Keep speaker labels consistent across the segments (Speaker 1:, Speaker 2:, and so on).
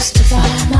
Speaker 1: justify my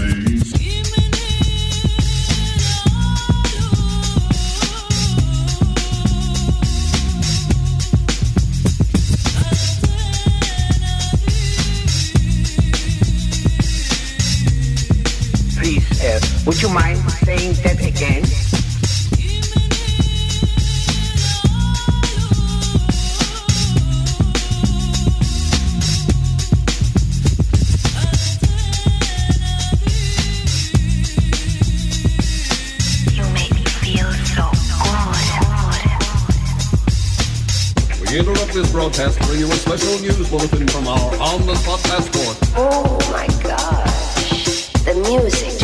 Speaker 2: would you mind saying that again?
Speaker 3: You make me feel so good.
Speaker 4: We interrupt this broadcast to bring you a special news bulletin from our on-the-spot passport.
Speaker 1: Oh my gosh. The music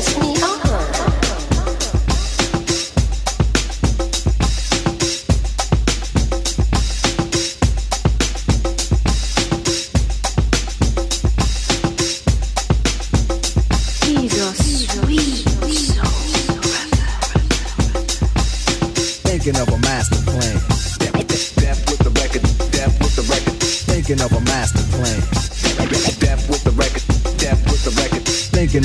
Speaker 1: turns me on.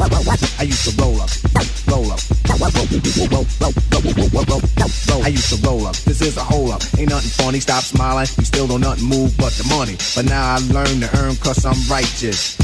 Speaker 5: I used to roll up, roll up. I used to roll up. This is a hole up. Ain't nothing funny. Stop smiling. You still don't nothing move but the money. But now I learn to earn cause I'm righteous.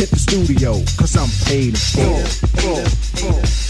Speaker 5: Hit the studio, cause I'm paid in full.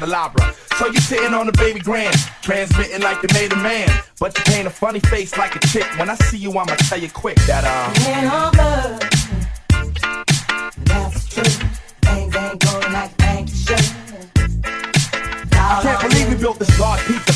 Speaker 6: candelabra. So you sitting on the baby grand, transmitting like you made a man. But you paint a funny face like a chick. When I see you, I'ma tell you quick that uh.
Speaker 7: Ain't all good. That's true. Going like they.
Speaker 6: I can't believe we built this large pizza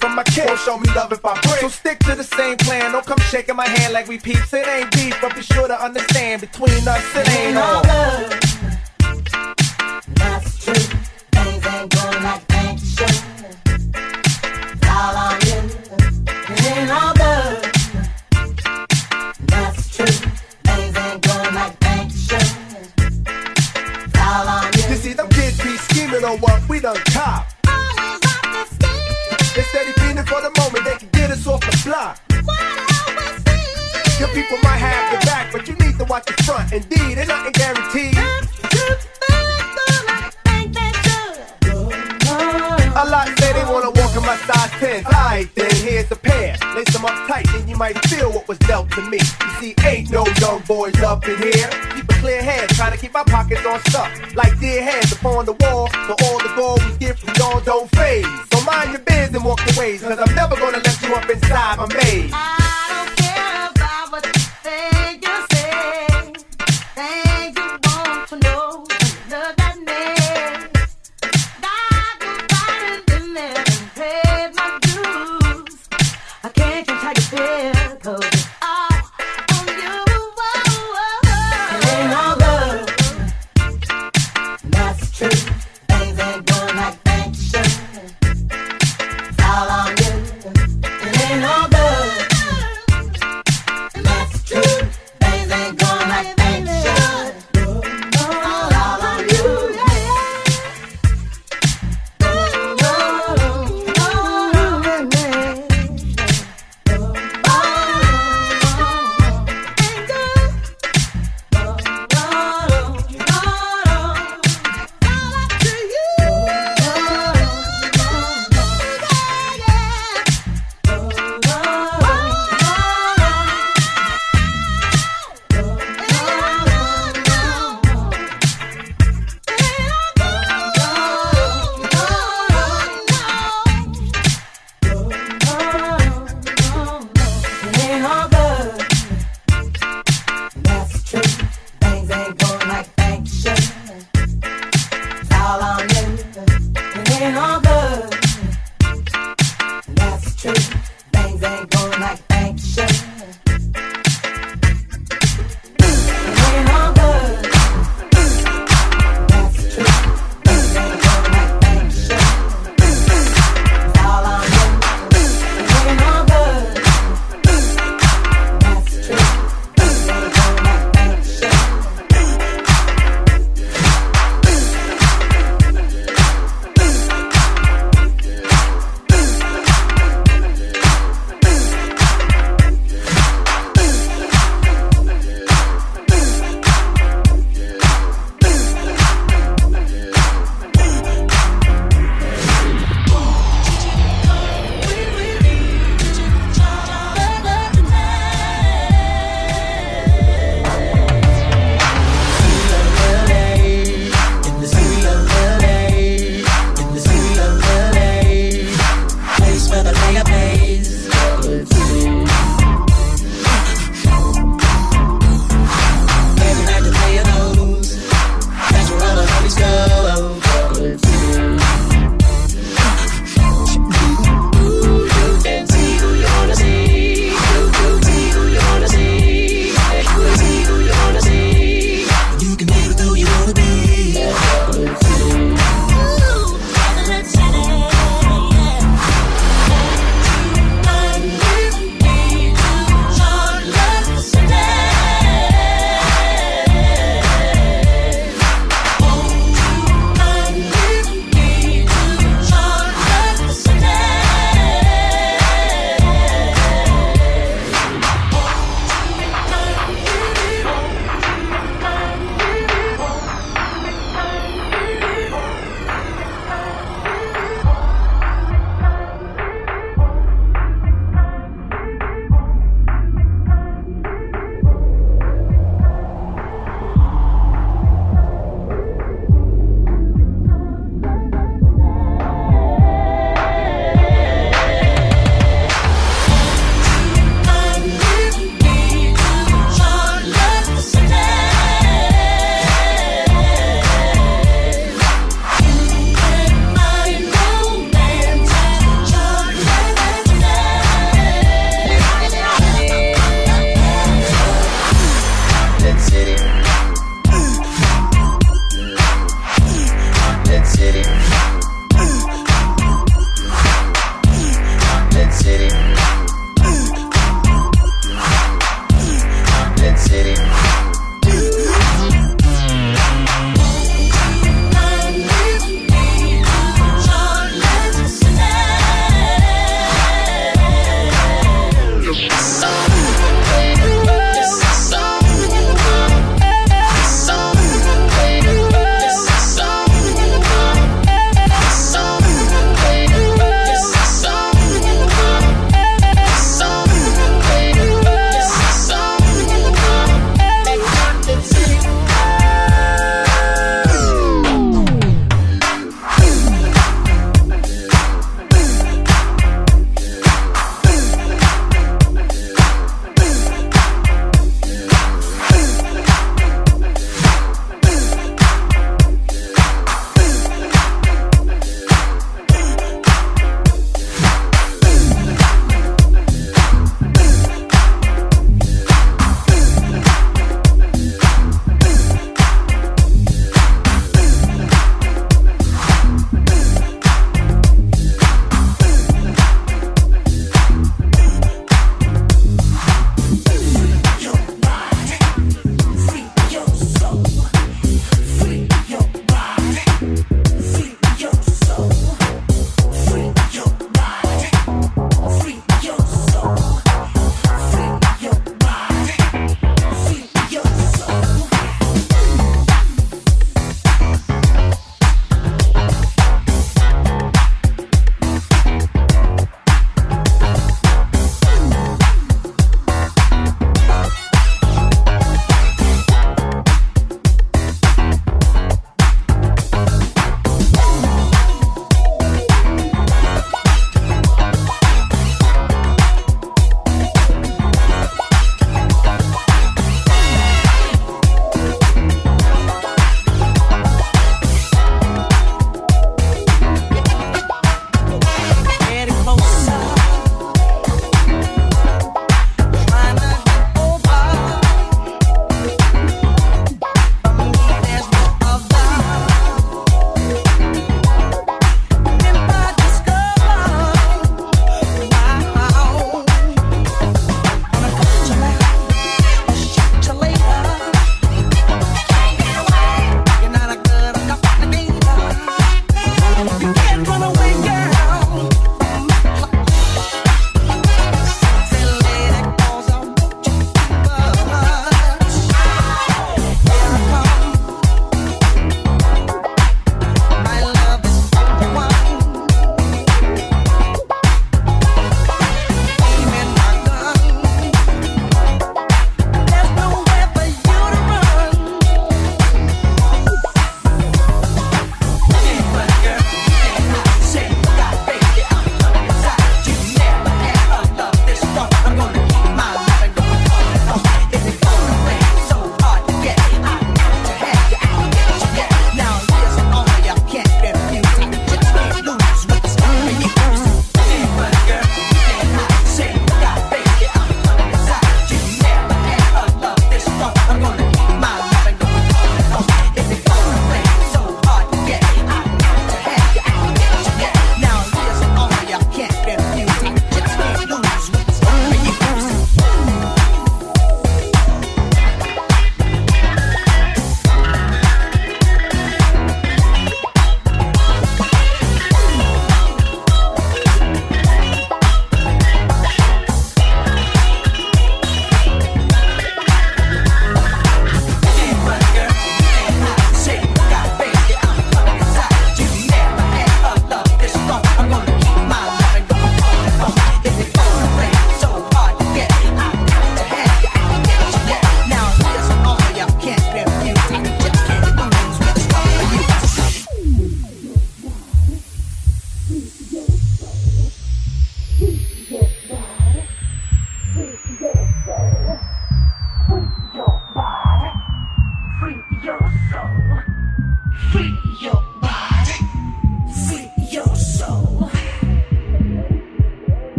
Speaker 8: from my kid. Won't show me love if I break. So stick to the same plan. Don't come shaking my hand like we peeps. It ain't beef, but be sure to understand between us it ain't all.
Speaker 7: That's true. Things ain't going like they should. It's all on you. It ain't all good. That's true. Things ain't going like they should. It's all on you.
Speaker 8: You see, them kids be scheming on what we done cop. They steady feeling for the moment they can get us off the block. Your people might have the back, but you need to watch the front. Indeed, it's nothing guaranteed. A lot say they wanna walk in my size 10. Alright then, here's the pair. Lace them up tight, then you might feel what was dealt to me. You see, ain't no young boys up in here. Keep a clear head, try to keep my pockets on stuff. Like dear heads upon the wall, so all the gold from y'all don't fade. So mind your biz and walk your ways, cause I'm never gonna let you up inside my maze.